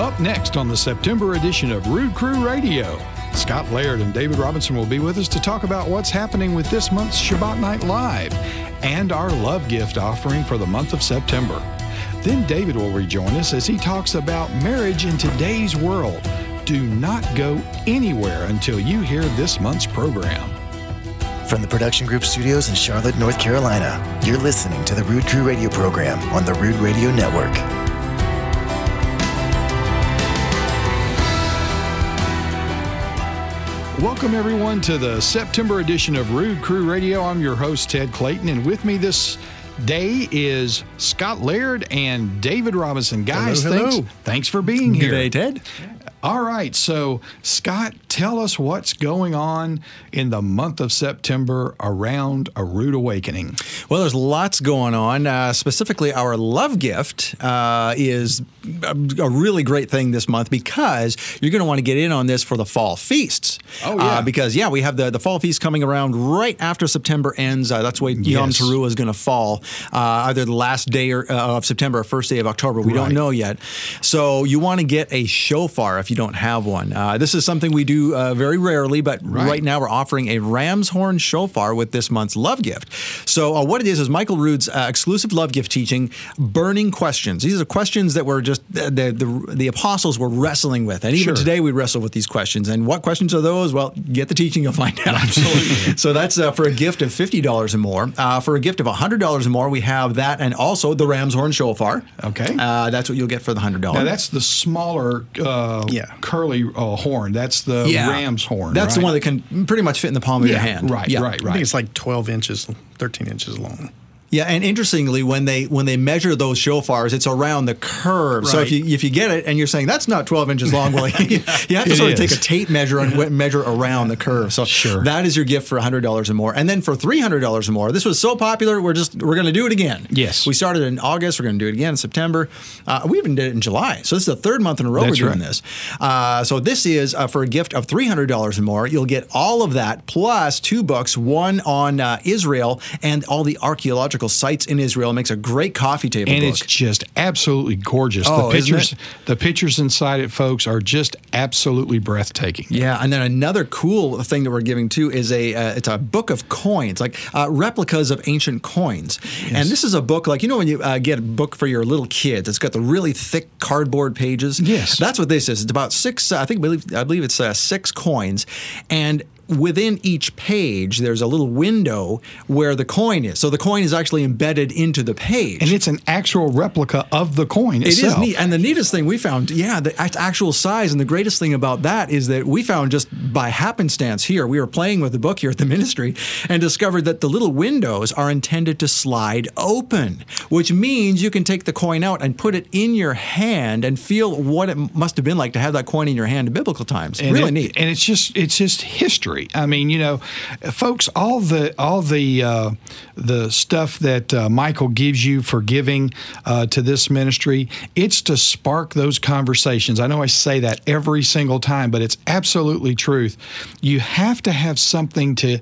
Up next on the September edition of Rood Crew Radio, Scott Laird and David Robinson will be with us to talk about what's happening with this month's Shabbat Night Live and our love gift offering for the month of September. Then David will rejoin us as he talks about marriage in today's world. Do not go anywhere until you hear this month's program. From the Production Group studios in Charlotte, North Carolina, you're listening to the Rood Crew Radio program on the Rood Radio Network. Welcome, everyone, to the September edition of Rood Crew Radio. I'm your host, Ted Clayton, and with me this day is Scott Laird and David Robinson. Guys, Hello, hello. thanks, thanks for being here. Good day, Ted. All right. So, Scott, tell us what's going on in the month of September around a Rood Awakening. Well, there's lots going on. Uh, specifically, our love gift uh, is a, a really great thing this month because you're going to want to get in on this for the fall feasts. Oh, yeah. Uh, because, yeah, we have the, the fall feast coming around right after September ends. Uh, that's when Yom Yes. Teruah is going to fall, uh, either the last day or, uh, of September or first day of October. We Right. don't know yet. So you want to get a shofar if you don't have one. Uh, this is something we do uh, very rarely, but Right. right now we're offering a ram's horn shofar with this month's love gift. So uh, what it is is Michael Rood's uh, exclusive love gift teaching, burning questions. These are questions that were just the the, the apostles were wrestling with, and even Sure. today we wrestle with these questions. And what questions are those? Well, get the teaching, you'll find out. Absolutely. so that's uh, for a gift of fifty dollars or more. Uh, for a gift of hundred dollars or more, we have that, and also the ram's horn shofar. Okay. uh, that's what you'll get for the hundred dollars. Now, that's the smaller uh, Yeah. curly uh, horn. That's the ram's horn. That's the one that can pretty much fit in the palm of your hand. right, Yeah. right, I think it's like 12 inches, 13 inches long. Yeah, and interestingly, when they when they measure those shofars, it's around the curve. So if you if you get it and you're saying that's not 12 inches long, well, you, you have to It sort of take a tape measure and measure around the curve. So Sure. that is your gift for $100 or more. And then for $300 or more, this was so popular, we're just we're going to do it again. Yes. we started in August. We're going to do it again in September. Uh, we even did it in July. So this is the third month in a row That's we're doing right. this. Uh, so this is uh, for a gift of $300 or more. You'll get all of that plus two books, one on uh, Israel and all the archaeological sites in Israel. It makes a great coffee table and book. it's just absolutely gorgeous. Oh, the isn't pictures, it? the pictures inside it, folks, are just absolutely breathtaking. Yeah, and then another cool thing that we're giving too is a uh, it's a book of coins, like uh, replicas of ancient coins. And this is a book like you know when you uh, get a book for your little kids, it's got the really thick cardboard pages. Yes. that's what this is. It's about six. I think I believe I believe it's uh, six coins, and within each page there's a little window where the coin is. So the coin is actually embedded into the page. And it's an actual replica of the coin itself. It is neat. And the neatest thing we found, yeah, the actual size. And the greatest thing about that is that we found just by happenstance here, we were playing with the book here at the ministry and discovered that the little windows are intended to slide open, which means you can take the coin out and put it in your hand and feel what it must have been like to have that coin in your hand in biblical times. and really it- neat. And it's just it's just history. I mean, you know, folks, all the all the uh, the stuff that uh, Michael gives you for giving uh, to this ministry, it's to spark those conversations. I know I say that every single time, but it's absolutely truth. You have to have something to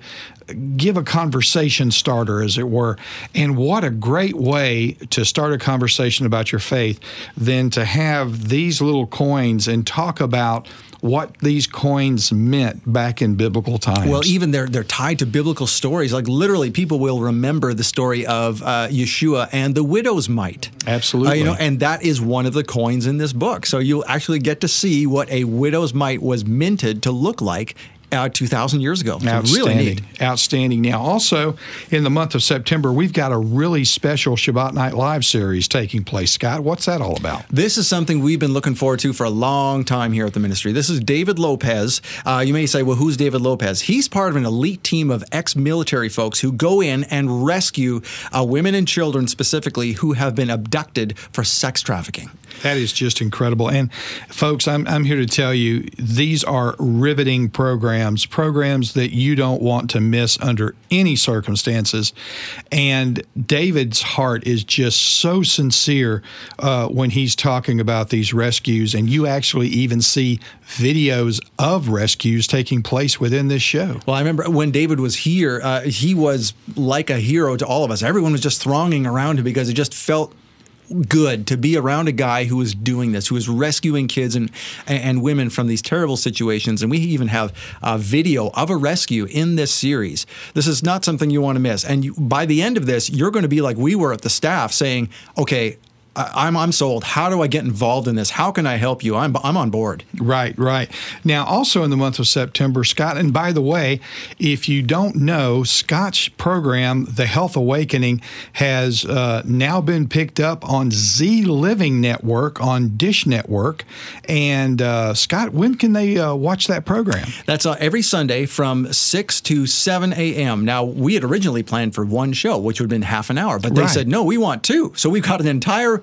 give a conversation starter, as it were. And what a great way to start a conversation about your faith than to have these little coins and talk about what these coins meant back in biblical times. Well, even they're they're tied to biblical stories. Like literally, people will remember the story of uh, Yeshua and the widow's mite. Absolutely. Uh, you know, and that is one of the coins in this book. So you'll actually get to see what a widow's mite was minted to look like uh, 2,000 years ago. So really Outstanding. neat. Outstanding. Now, also in the month of September, we've got a really special Shabbat Night Live series taking place. Scott, what's that all about? This is something we've been looking forward to for a long time here at the ministry. This is David Lopez. Uh, you may say, well, who's David Lopez? He's part of an elite team of ex military folks who go in and rescue uh, women and children specifically who have been abducted for sex trafficking. That is just incredible. And folks, I'm, I'm here to tell you these are riveting programs, programs that you don't want to miss under any circumstances. And David's heart is just so sincere uh, when he's talking about these rescues. And you actually even see videos of rescues taking place within this show. Well, I remember when David was here, uh, he was like a hero to all of us. Everyone was just thronging around him because it just felt good to be around a guy who is doing this, who is rescuing kids and and women from these terrible situations. And we even have a video of a rescue in this series. This is not something you want to miss. And you, by the end of this, you're going to be like we were at the staff, saying, "Okay, I'm I'm sold. How do I get involved in this? How can I help you? I'm I'm on board. Right, right. Now, also in the month of September, Scott. And by the way, if you don't know, Scott's program, The Health Awakening, has uh, now been picked up on Z Living Network on Dish Network. And uh, Scott, when can they uh, watch that program? That's uh, every Sunday from six to seven a.m. Now, we had originally planned for one show, which would have been half an hour, but they Right. said no, we want two. So we've got an entire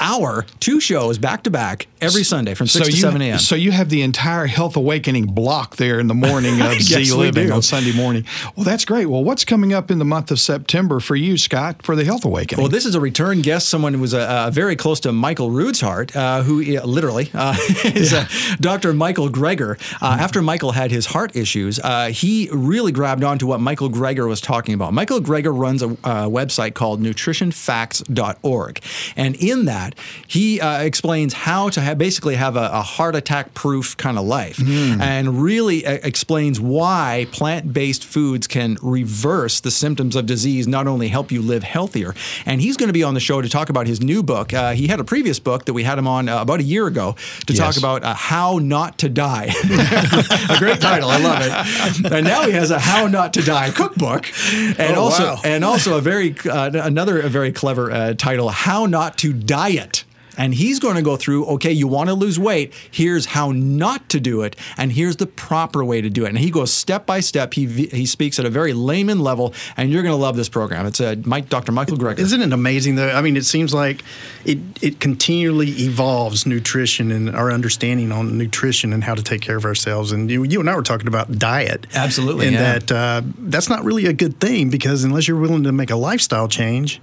hour, two shows back to back every Sunday from six to you, seven a.m. So you have the entire Health Awakening block there in the morning of Z Living on Sunday morning. Well, that's great. Well, what's coming up in the month of September for you, Scott, for the Health Awakening? Well, this is a return guest, someone who was uh, uh, very close to Michael Rood's heart, uh, who uh, literally uh, is uh, Dr. Michael Greger. Uh, After Michael had his heart issues, uh, he really grabbed onto what Michael Greger was talking about. Michael Greger runs a uh, website called nutritionfacts.org. And in that, he uh, explains how to have, basically have a, a heart attack proof kind of life and really uh, explains why plant based foods can reverse the symptoms of disease, not only help you live healthier. And he's going to be on the show to talk about his new book. Uh, he had a previous book that we had him on uh, about a year ago to talk about uh, how not to die. a great title, I love it. And now he has a how not to die cookbook, and Oh, also wow. and also a very uh, another a very clever uh, title, how not to diet. And he's going to go through, okay, you want to lose weight. Here's how not to do it, and here's the proper way to do it. And he goes step by step. He he speaks at a very layman level, and you're going to love this program. It's a Mike, Dr. Michael Greger. Isn't it amazing though? I mean, it seems like it it continually evolves nutrition and our understanding on nutrition and how to take care of ourselves. And you, you and I were talking about diet, Absolutely, and yeah. that uh, that's not really a good thing because unless you're willing to make a lifestyle change,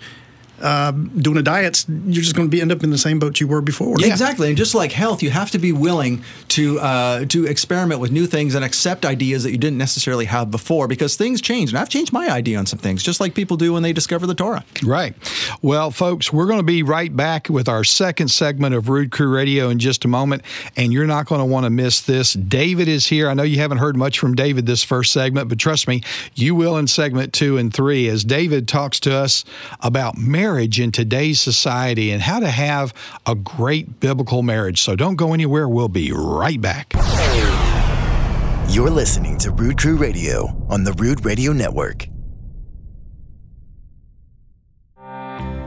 uh, doing a diet, you're just going to be end up in the same boat you were before. Exactly, and just like health, you have to be willing to uh, to experiment with new things and accept ideas that you didn't necessarily have before because things change. And I've changed my idea on some things, just like people do when they discover the Torah. Right. Well, folks, we're going to be right back with our second segment of Rood Crew Radio in just a moment, and you're not going to want to miss this. David is here. I know you haven't heard much from David this first segment, but trust me, you will in segment two and three as David talks to us about marriage in today's society and how to have a great biblical marriage. So don't go anywhere. We'll be right back. You're listening to Rood Crew Radio on the Rood Radio Network.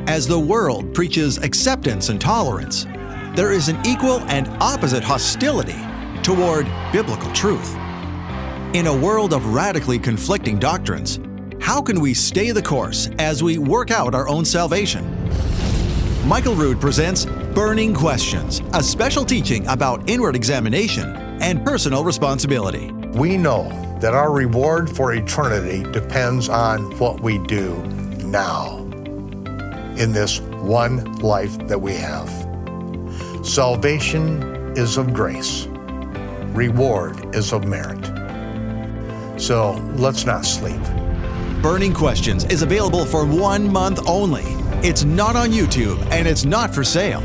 As the world preaches acceptance and tolerance, there is an equal and opposite hostility toward biblical truth. In a world of radically conflicting doctrines, how can we stay the course as we work out our own salvation? Michael Rood presents Burning Questions, a special teaching about inward examination and personal responsibility. We know that our reward for eternity depends on what we do now in this one life that we have. Salvation is of grace, reward is of merit. So let's not sleep. Burning Questions is available for one month only. It's not on YouTube and it's not for sale.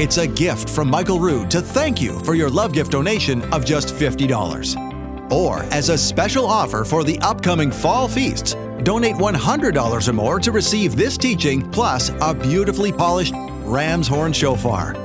It's a gift from Michael Rood to thank you for your love gift donation of just $50. Or as a special offer for the upcoming fall feasts, donate $100 or more to receive this teaching plus a beautifully polished ram's horn shofar.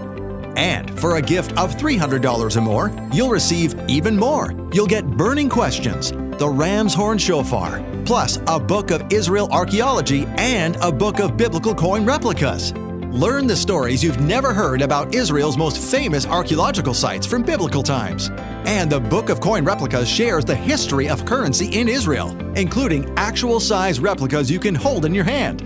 And for a gift of $300 or more, you'll receive even more. You'll get Burning Questions, the Ram's Horn Shofar, plus a book of Israel archaeology and a book of biblical coin replicas. Learn the stories you've never heard about Israel's most famous archaeological sites from biblical times. And the Book of Coin Replicas shares the history of currency in Israel, including actual size replicas you can hold in your hand.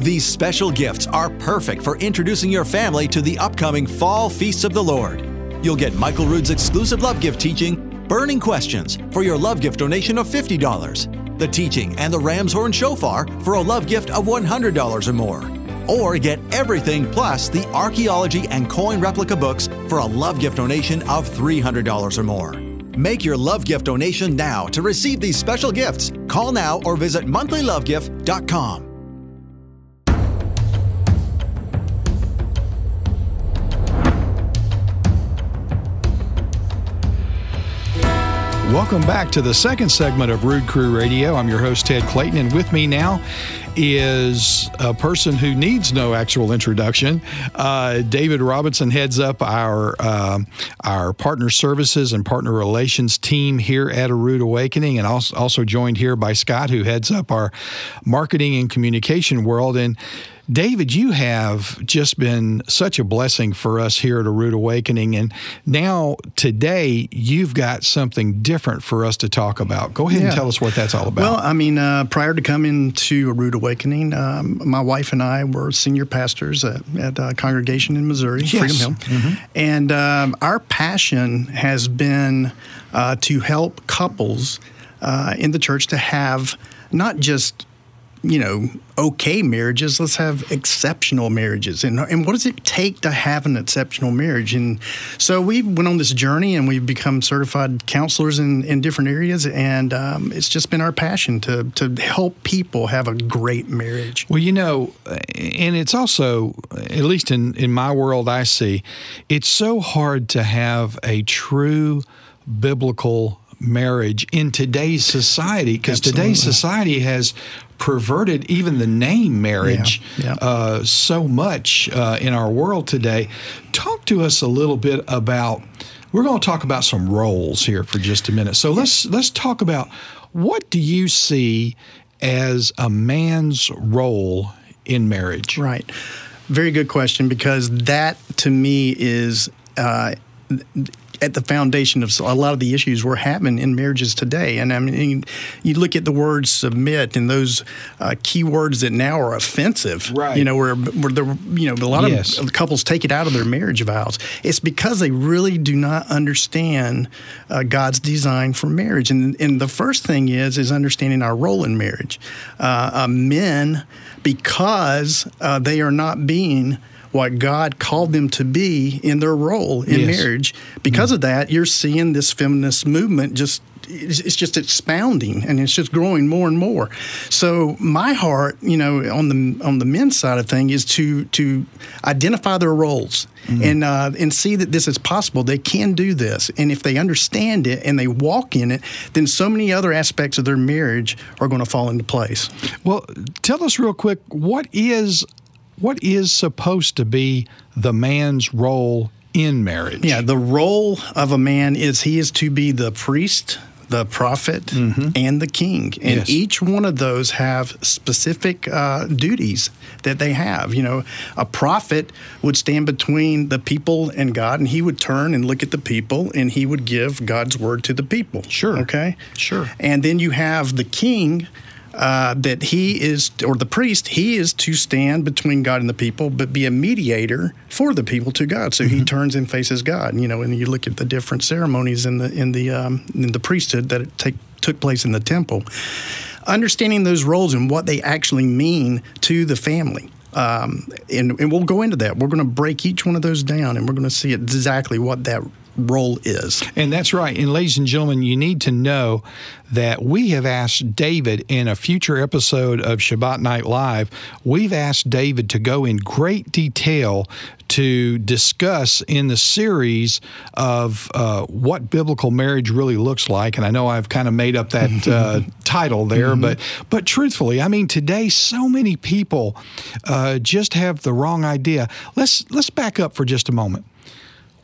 These special gifts are perfect for introducing your family to the upcoming Fall Feasts of the Lord. You'll get Michael Rood's exclusive love gift teaching, Burning Questions, for your love gift donation of $50, the teaching and the Ram's Horn Shofar for a love gift of $100 or more. Or get everything plus the archaeology and coin replica books for a love gift donation of $300 or more. Make your love gift donation now to receive these special gifts. Call now or visit monthlylovegift.com. Welcome back to the second segment of Rood Crew Radio. I'm your host, Ted Clayton, and with me now is a person who needs no actual introduction. Uh, David Robinson heads up our uh, our partner services and partner relations team here at A Rood Awakening, and also, also joined here by Scott, who heads up our marketing and communication world. And David, you have just been such a blessing for us here at A Rood Awakening. And now, today, you've got something different for us to talk about. Go ahead Yeah. and tell us what that's all about. Well, I mean, uh, prior to coming to a Rood Awakening, um, my wife and I were senior pastors at, at a congregation in Missouri, Yes. Freedom Hill. And um, our passion has been uh, to help couples uh, in the church to have not just you know, okay marriages. Let's have exceptional marriages. And, and what does it take to have an exceptional marriage? And so we went on this journey and we've become certified counselors in, in different areas. And um, it's just been our passion to, to help people have a great marriage. Well, you know, and it's also, at least in, in my world, I see, it's so hard to have a true biblical marriage in today's society because today's society has perverted even the name marriage Yeah, yeah. Uh, so much uh, in our world today. Talk to us a little bit about. We're going to talk about some roles here for just a minute. So let's let's talk about what do you see as a man's role in marriage? Right. Very good question because that to me is uh, at the foundation of a lot of the issues we're having in marriages today. And I mean, you look at the word submit and those uh, key words that now are offensive. Right. You know, where where the you know a lot Yes. of couples take it out of their marriage vows. It's because they really do not understand uh, God's design for marriage. And and the first thing is is understanding our role in marriage. Uh, uh, men, because uh, they are not being what God called them to be in their role in Yes. marriage. Because of that, you're seeing this feminist movement just it's just expounding and it's just growing more and more. So my heart, you know, on the on the men's side of thing is to to identify their roles and uh, and see that this is possible. They can do this, and if they understand it and they walk in it, then so many other aspects of their marriage are going to fall into place. Well, tell us real quick what is what is supposed to be the man's role in marriage? Yeah, the role of a man is he is to be the priest, the prophet, and the king, and Yes. each one of those have specific uh, duties that they have. You know, a prophet would stand between the people and God, and he would turn and look at the people, and he would give God's word to the people. Sure. Okay. Sure. And then you have the king. Uh, that he is, or the priest, he is to stand between God and the people, but be a mediator for the people to God. So he turns and faces God. You know, and you look at the different ceremonies in the in the um, in the priesthood that take took place in the temple. Understanding those roles and what they actually mean to the family. Um, and, and we'll go into that. We're going to break each one of those down, and we're going to see exactly what that role is. And that's right. And ladies and gentlemen, you need to know that we have asked David in a future episode of Shabbat Night Live, we've asked David to go in great detail to discuss in the series of uh, what biblical marriage really looks like. And I know I've kind of made up that uh, title there, but but truthfully, I mean, today so many people uh, just have the wrong idea. Let's let's back up for just a moment.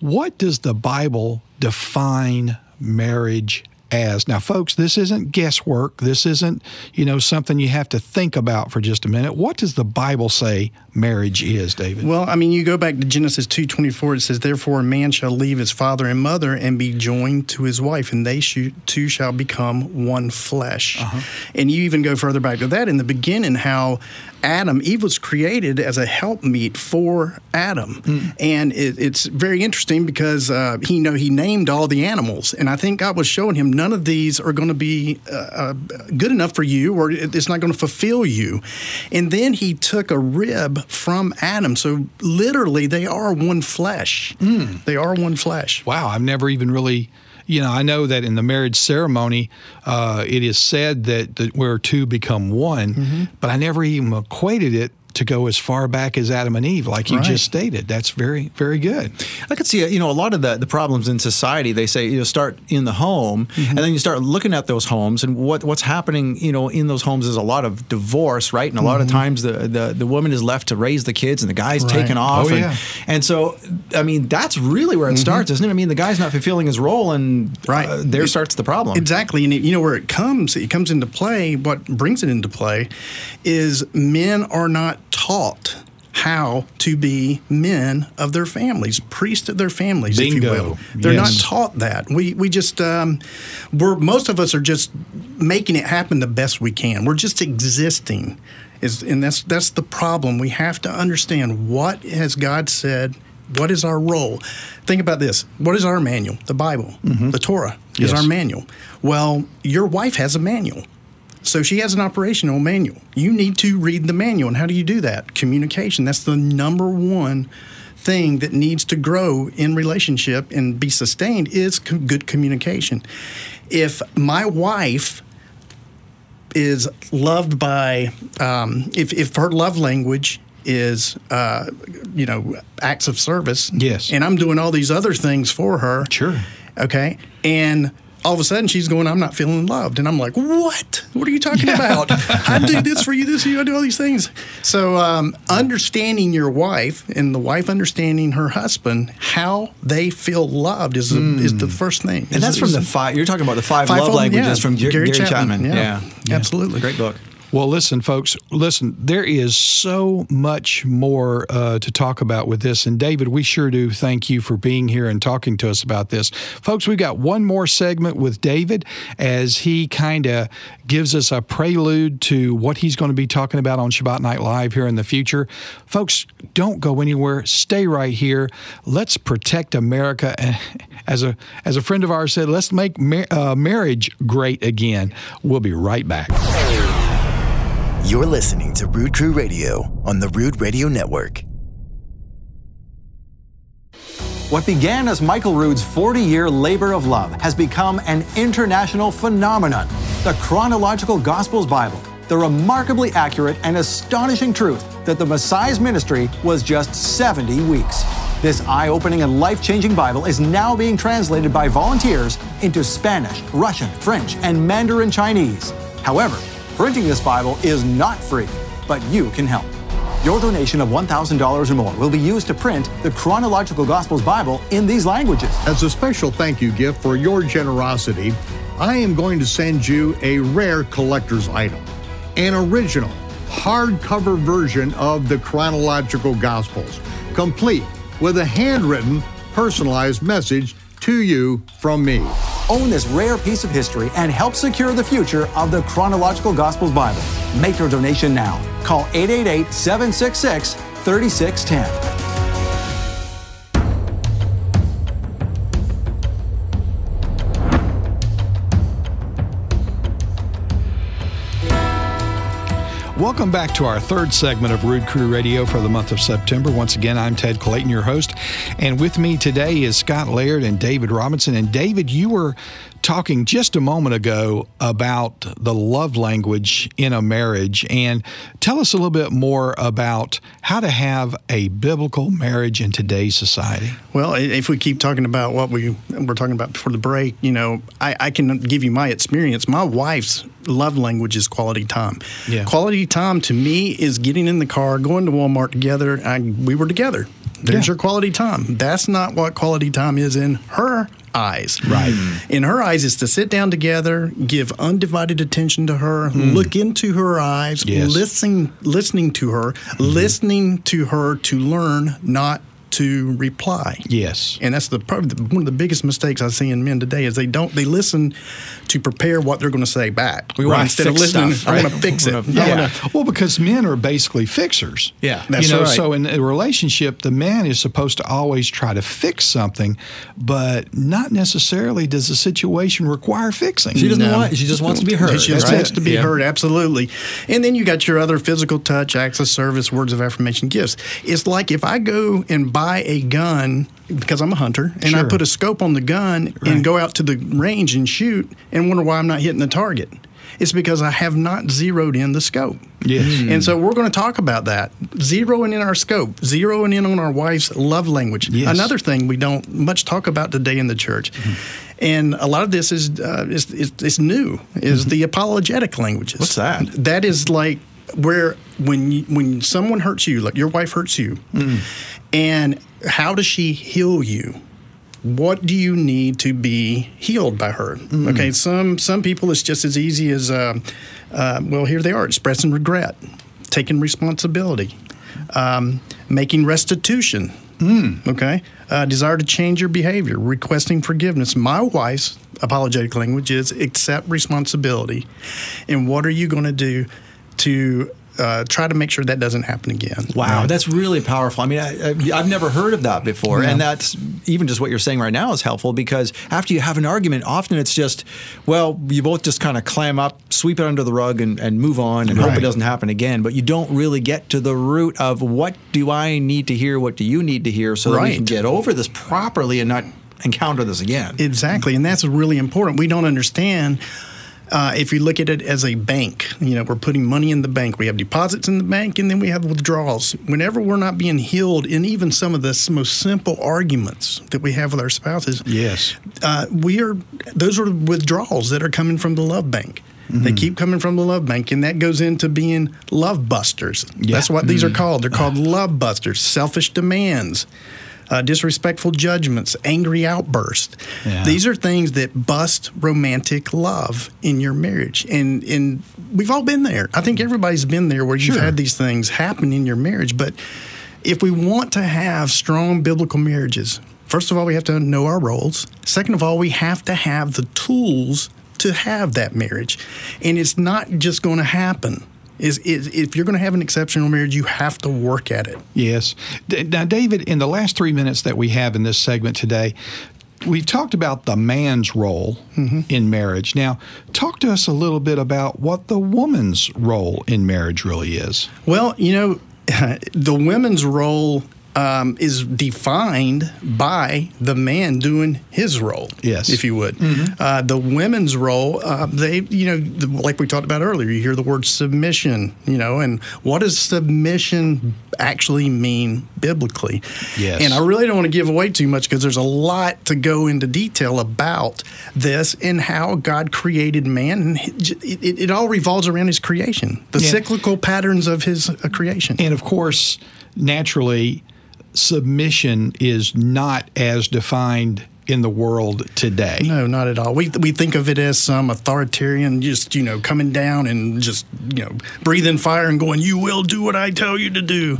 What does the Bible define marriage as? Now, folks, this isn't guesswork. This isn't, you know, something you have to think about for just a minute. What does the Bible say marriage is, David? Well, I mean, you go back to Genesis two twenty four. It says, "Therefore, a man shall leave his father and mother and be joined to his wife, and they two shall become one flesh." And you even go further back to that in the beginning, how Adam, Eve was created as a helpmeet for Adam, and it, it's very interesting because uh, he you know he named all the animals, and I think God was showing him none of these are going to be uh, uh, good enough for you, or it's not going to fulfill you. And then he took a rib from Adam, so literally they are one flesh. They are one flesh. wow, I've never even really. You know, I know that in the marriage ceremony, uh, it is said that, that where two become one, but I never even equated it to go as far back as Adam and Eve, like you Right. just stated. That's very, very good. I could see, uh, you know, a lot of the, the problems in society. They say you know, start in the home, mm-hmm. and then you start looking at those homes, and what what's happening, you know, in those homes is a lot of divorce, right? And a lot of mm-hmm. times the, the the woman is left to raise the kids, and the guy's Right. taken oh, off. Oh, and, yeah. and so, I mean, that's really where it mm-hmm. starts, isn't it? I mean, the guy's not fulfilling his role, and uh, Right. uh, there It- starts the problem. Exactly, and it, you know where it comes. It comes into play. What brings it into play is men are not taught how to be men of their families, priests of their families, if you Bingo. will. They're Yes. not taught that. We we just um, we're most of us are just making it happen the best we can. We're just existing. Is and that's that's the problem. We have to understand what has God said. What is our role? Think about this. What is our manual? The Bible, the Torah is Yes. our manual. Well, your wife has a manual. So she has an operational manual. You need to read the manual. And how do you do that? Communication. That's the number one thing that needs to grow in relationship and be sustained is good communication. If my wife is loved by, um, if, if her love language is, uh, you know, acts of service. Yes. And I'm doing all these other things for her. Sure. Okay. And all of a sudden she's going, I'm not feeling loved. And I'm like, what? What are you talking about? I do this for you, this for you, I do all these things. So um, understanding your wife and the wife understanding her husband, how they feel loved is, the is the first thing. and that's from the five. You're talking about the five, Five love languages yeah. from Gary, Gary Chapman, Chapman. yeah. Absolutely. great book. Well, listen, folks, listen, there is so much more uh, to talk about with this. And David, we sure do thank you for being here and talking to us about this. Folks, we've got one more segment with David as he kind of gives us a prelude to what he's going to be talking about on Shabbat Night Live here in the future. Folks, don't go anywhere. Stay right here. Let's protect America. As a, as a friend of ours said, let's make mar- uh, marriage great again. We'll be right back. You're listening to Rood Crew Radio on the Rood Radio Network. What began as Michael Rood's 40 year labor of love has become an international phenomenon. The Chronological Gospels Bible, the remarkably accurate and astonishing truth that the Messiah's ministry was just 70 weeks. This eye opening and life changing Bible is now being translated by volunteers into Spanish, Russian, French, and Mandarin Chinese. However, printing this Bible is not free, but you can help. Your donation of $1,000 or more will be used to print the Chronological Gospels Bible in these languages. As a special thank you gift for your generosity, I am going to send you a rare collector's item an original hardcover version of the Chronological Gospels, complete with a handwritten, personalized message to you from me. Own this rare piece of history and help secure the future of the Chronological Gospels Bible. Make your donation now. Call 888 766 3610. Welcome back to our third segment of Rood Crew Radio for the month of September. Once again, I'm Ted Clayton, your host, and with me today is Scott Laird and David Robinson. And David, you were talking just a moment ago about the love language in a marriage, and tell us a little bit more about how to have a biblical marriage in today's society. Well, if we keep talking about what we were talking about before the break, you know, I, I can give you my experience. My wife's love language is quality time. Yeah. Quality time to me is getting in the car, going to Walmart together. I, we were together. There's Yeah. your quality time. That's not what quality time is in her eyes. Right. In her eyes is to sit down together, give undivided attention to her, hmm. look into her eyes, Yes. listen listening to her, mm-hmm. listening to her to learn, not to reply. Yes. And that's the probably the, one of the biggest mistakes I see in men today is they don't they listen to prepare what they're going to say back. We wanna instead of fix listening. stuff, I want to fix it. We I wanna- wanna- Well, because men are basically fixers. Yeah. That's you know, right. so in a relationship, the man is supposed to always try to fix something, but not necessarily does the situation require fixing. She doesn't No. want. She just wants to be heard. She just right? wants to be Yeah. heard, absolutely. And then you got your other physical touch, acts of service, words of affirmation, gifts. It's like if I go and buy a gun because I'm a hunter and I put a scope on the gun Right. and go out to the range and shoot and wonder why I'm not hitting the target. It's because I have not zeroed in the scope. Yes. And so we're going to talk about that. Zeroing in our scope, zeroing in on our wife's love language. Yes. Another thing we don't much talk about today in the church. Mm-hmm. And a lot of this is, uh, is, is, is new, is mm-hmm. the apologetic languages. What's that? That is like where when you, when someone hurts you, like your wife hurts you, mm. And how does she heal you? What do you need to be healed by her? Okay, some some people it's just as easy as uh, uh, well. Here they are expressing regret, taking responsibility, um, making restitution. Okay, uh, desire to change your behavior, requesting forgiveness. My wife's apologetic language is accept responsibility, and what are you going to do to uh, try to make sure that doesn't happen again? Wow, that's really powerful. I mean, I, I've never heard of that before, and that's even just what you're saying right now is helpful because after you have an argument, often it's just, well, you both just kind of clam up, sweep it under the rug, and, and move on, and hope it doesn't happen again. But you don't really get to the root of what do I need to hear, what do you need to hear, so that we can get over this properly and not encounter this again. Exactly, and that's really important. We don't understand. Uh, if you look at it as a bank, you know, we're putting money in the bank. We have deposits in the bank, and then we have withdrawals. Whenever we're not being healed in even some of the most simple arguments that we have with our spouses, Yes. uh, we are those are withdrawals that are coming from the love bank. They keep coming from the love bank, and that goes into being love busters. That's what these are called. They're called love busters, selfish demands, uh, disrespectful judgments, angry outbursts. Yeah. These are things that bust romantic love in your marriage, and and we've all been there. I think everybody's been there where you've Sure. had these things happen in your marriage, but if we want to have strong biblical marriages, first of all, we have to know our roles. Second of all, we have to have the tools to have that marriage. And it's not just going to happen. Is, is if you're going to have an exceptional marriage, you have to work at it. Yes. D- Now, David, in the last three minutes that we have in this segment today, we've talked about the man's role mm-hmm. in marriage. Now, talk to us a little bit about what the woman's role in marriage really is. Well, you know, the women's role um, is defined by the man doing his role. Yes. if you would. Uh, the women's role, uh, they, you know, the, like we talked about earlier, you hear the word submission, you know, and what does submission actually mean biblically? Yes. And I really don't want to give away too much because there's a lot to go into detail about this and how God created man, and it, it, it all revolves around His creation, the Yeah. cyclical patterns of His uh, creation. And of course, naturally, submission is not as defined in the world today. No, not at all. We, we think of it as some authoritarian, just, you know, coming down and just, you know, breathing fire and going, you will do what I tell you to do.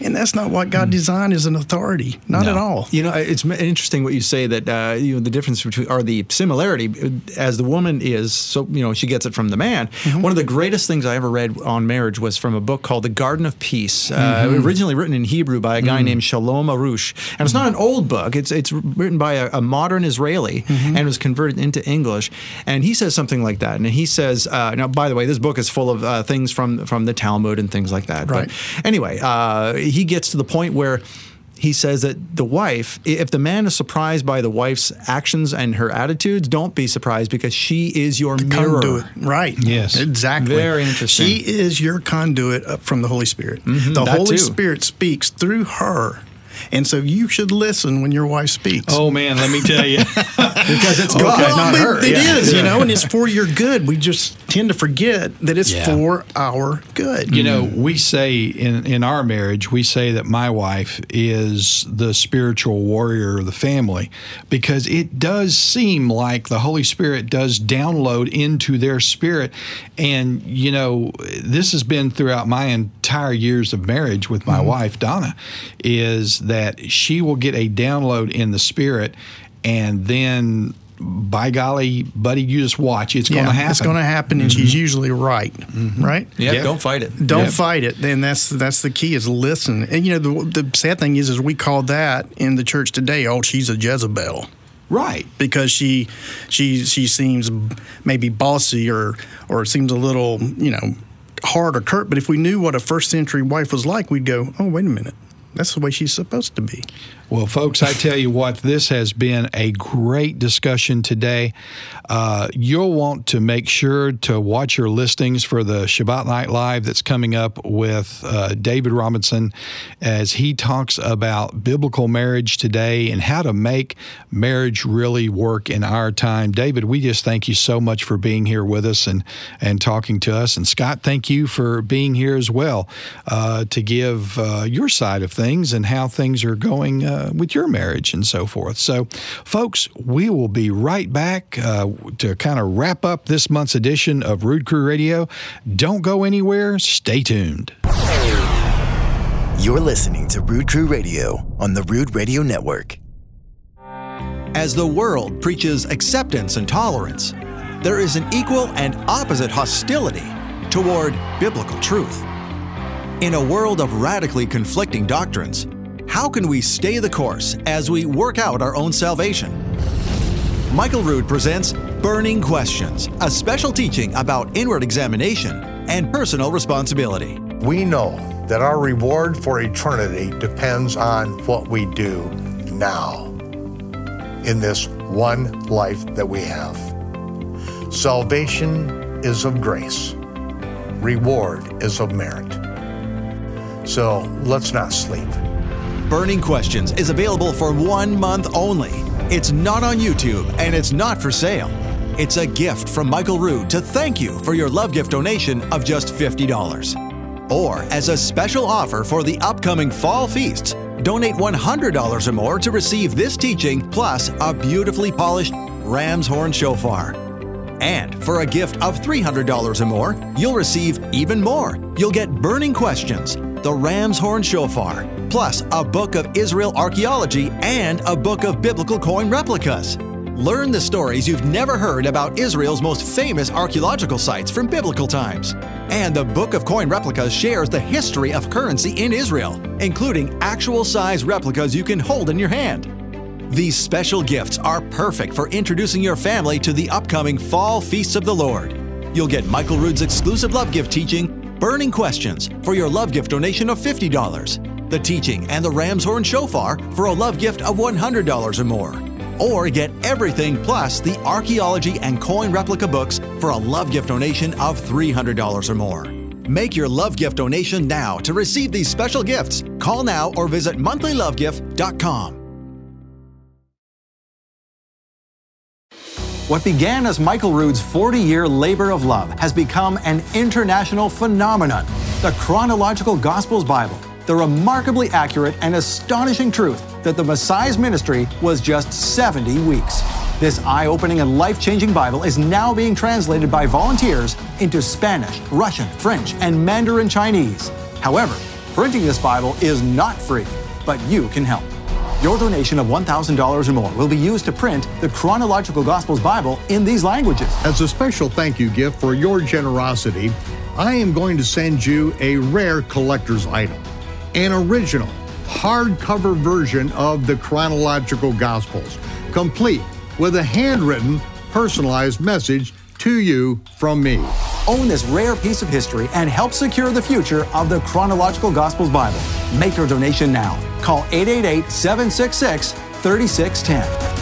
And that's not what God designed as an authority. Not No. at all. You know, it's interesting what you say that uh, you know the difference between or the similarity uh, as the woman is so you know she gets it from the man. Mm-hmm. One of the greatest things I ever read on marriage was from a book called The Garden of Peace, uh, Mm-hmm. originally written in Hebrew by a guy Mm. named Shalom Arush, and it's not an old book. It's it's written by a, a modern Israeli Mm-hmm. and was converted into English. And he says something like that. And he says, uh, now by the way, this book is full of uh, things from from the Talmud and things like that. Right. But anyway, uh, he gets to the point where he says that the wife, if the man is surprised by the wife's actions and her attitudes, don't be surprised because she is your mirror. Conduit. Right. Yes. Exactly. Very interesting. She is your conduit from the Holy Spirit. the that Holy too. Spirit speaks through her. And so you should listen when your wife speaks. Oh man, let me tell you. Because it's God, Well, not but her. It Yeah. is, you know, and it's for your good. We just tend to forget that it's Yeah. for our good. You know, mm-hmm. we say in, in our marriage, we say that my wife is the spiritual warrior of the family because it does seem like the Holy Spirit does download into their spirit. And, you know, this has been throughout my entire years of marriage with my mm-hmm. wife, Donna, is that she will get a download in the spirit and then. By golly, buddy, you just watch. It's going to happen. It's going to happen, and she's mm-hmm. usually right. Mm-hmm. Right? Yeah, Yeah. don't fight it. Don't Yep. fight it. And that's that's the key is listen. And you know the, the sad thing is is we call that in the church today. Oh, she's a Jezebel Right. because she she she seems maybe bossy or or seems a little you know hard or curt. But if we knew what a first century wife was like, we'd go, oh wait a minute, that's the way she's supposed to be. Well, folks, I tell you what, this has been a great discussion today. Uh, you'll want to make sure to watch your listings for the Shabbat Night Live that's coming up with uh, David Robinson as he talks about biblical marriage today and how to make marriage really work in our time. David, we just thank you so much for being here with us and, and talking to us. And Scott, thank you for being here as well uh, to give uh, your side of things and how things are going uh, with your marriage and so forth. So, folks, we will be right back uh, to kind of wrap up this month's edition of Rood Crew Radio. Don't go anywhere. Stay tuned. You're listening to Rood Crew Radio on the Rood Radio Network. As the world preaches acceptance and tolerance, there is an equal and opposite hostility toward biblical truth. In a world of radically conflicting doctrines, how can we stay the course as we work out our own salvation? Michael Rood presents Burning Questions, a special teaching about inward examination and personal responsibility. We know that our reward for eternity depends on what we do now in this one life that we have. Salvation is of grace, reward is of merit. So let's not sleep. Burning Questions is available for one month only. It's not on YouTube and it's not for sale. It's a gift from Michael Rood to thank you for your love gift donation of just $50. Or as a special offer for the upcoming fall feasts, donate $100 or more to receive this teaching plus a beautifully polished ram's horn shofar. And for a gift of $300 or more, you'll receive even more. You'll get Burning Questions, the Ram's Horn Shofar, plus a book of Israel archaeology and a book of biblical coin replicas. Learn the stories you've never heard about Israel's most famous archaeological sites from biblical times. And the Book of Coin Replicas shares the history of currency in Israel, including actual size replicas you can hold in your hand. These special gifts are perfect for introducing your family to the upcoming Fall Feasts of the Lord. You'll get Michael Rood's exclusive love gift teaching, Burning Questions, for your love gift donation of $50, the teaching and the Ram's Horn Shofar for a love gift of $100 or more. Or get everything plus the archaeology and coin replica books for a love gift donation of $300 or more. Make your love gift donation now to receive these special gifts. Call now or visit monthlylovegift.com. What began as Michael Rood's 40 year labor of love has become an international phenomenon. The Chronological Gospels Bible, the remarkably accurate and astonishing truth that the Messiah's ministry was just 70 weeks. This eye opening and life changing Bible is now being translated by volunteers into Spanish, Russian, French, and Mandarin Chinese. However, printing this Bible is not free, but you can help. Your donation of $1,000 or more will be used to print the Chronological Gospels Bible in these languages. As a special thank you gift for your generosity, I am going to send you a rare collector's item an original hardcover version of the Chronological Gospels, complete with a handwritten, personalized message to you from me. Own this rare piece of history and help secure the future of the Chronological Gospels Bible. Make your donation now. Call 888 766 3610.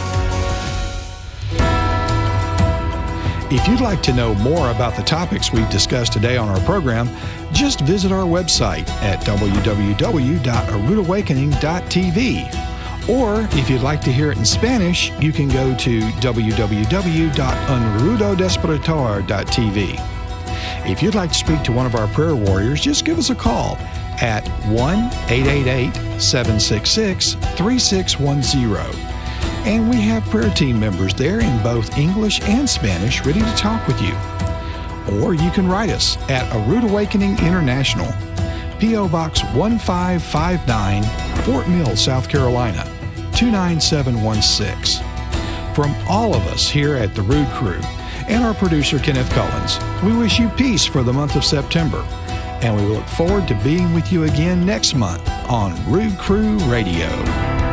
If you'd like to know more about the topics we've discussed today on our program, just visit our website at www.aroodawakening.tv. Or if you'd like to hear it in Spanish, you can go to www.unrudodespertar.tv. If you'd like to speak to one of our prayer warriors, just give us a call at 1 888 766 3610. And we have prayer team members there in both English and Spanish ready to talk with you. Or you can write us at A Rood Awakening International, P.O. Box 1559, Fort Mill, South Carolina, 29716. From all of us here at the Rood Crew and our producer Kenneth Collins, we wish you peace for the month of September, and we look forward to being with you again next month on Rood Crew Radio.